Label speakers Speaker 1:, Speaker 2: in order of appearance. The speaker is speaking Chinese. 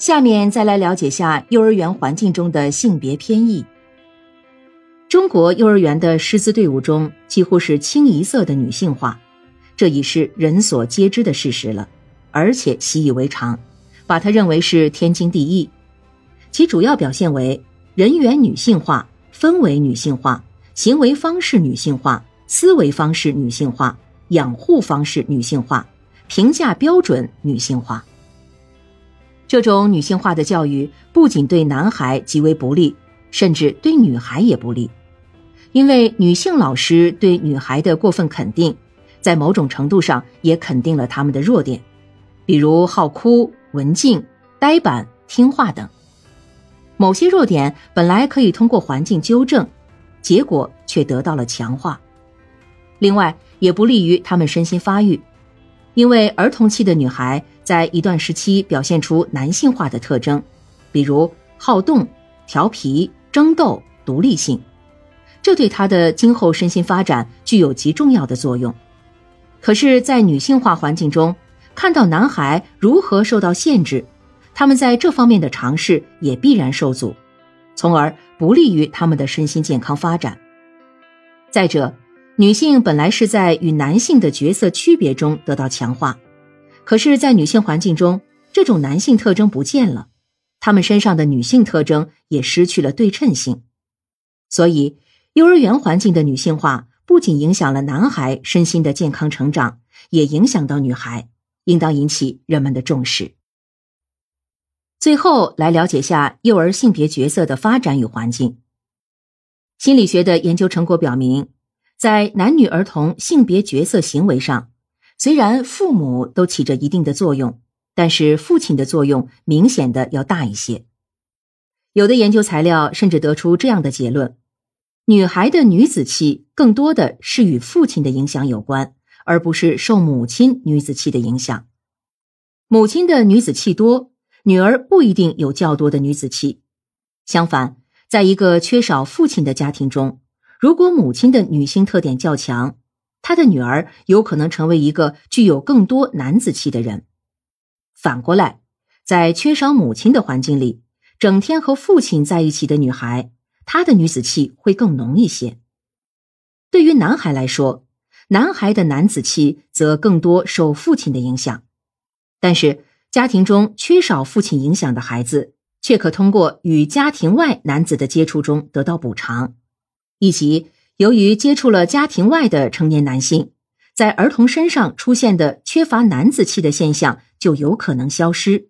Speaker 1: 下面再来了解下幼儿园环境中的性别偏异。中国幼儿园的师资队伍中几乎是清一色的女性化，这已是人所皆知的事实了，而且习以为常，把它认为是天经地义。其主要表现为人员女性化、氛围女性化、行为方式女性化、思维方式女性化、养护方式女性化、评价标准女性化。这种女性化的教育不仅对男孩极为不利，甚至对女孩也不利，因为女性老师对女孩的过分肯定，在某种程度上也肯定了她们的弱点，比如好哭、文静、呆板、听话等。某些弱点本来可以通过环境纠正，结果却得到了强化。另外，也不利于他们身心发育，因为儿童期的女孩。在一段时期表现出男性化的特征，比如好动、调皮、争斗、独立性，这对他的今后身心发展具有极重要的作用。可是，在女性化环境中，看到男孩如何受到限制，他们在这方面的尝试也必然受阻，从而不利于他们的身心健康发展。再者，女性本来是在与男性的角色区别中得到强化。可是，在女性环境中，这种男性特征不见了，他们身上的女性特征也失去了对称性。所以，幼儿园环境的女性化不仅影响了男孩身心的健康成长，也影响到女孩，应当引起人们的重视。最后，来了解下幼儿性别角色的发展与环境。心理学的研究成果表明，在男女儿童性别角色行为上。虽然父母都起着一定的作用，但是父亲的作用明显的要大一些。有的研究材料甚至得出这样的结论：女孩的女子气更多的是与父亲的影响有关，而不是受母亲女子气的影响。母亲的女子气多，女儿不一定有较多的女子气。相反，在一个缺少父亲的家庭中，如果母亲的女性特点较强。他的女儿有可能成为一个具有更多男子气的人。反过来，在缺少母亲的环境里，整天和父亲在一起的女孩，她的女子气会更浓一些。对于男孩来说，男孩的男子气则更多受父亲的影响。但是，家庭中缺少父亲影响的孩子，却可通过与家庭外男子的接触中得到补偿，以及。由于接触了家庭外的成年男性，在儿童身上出现的缺乏男子气的现象就有可能消失。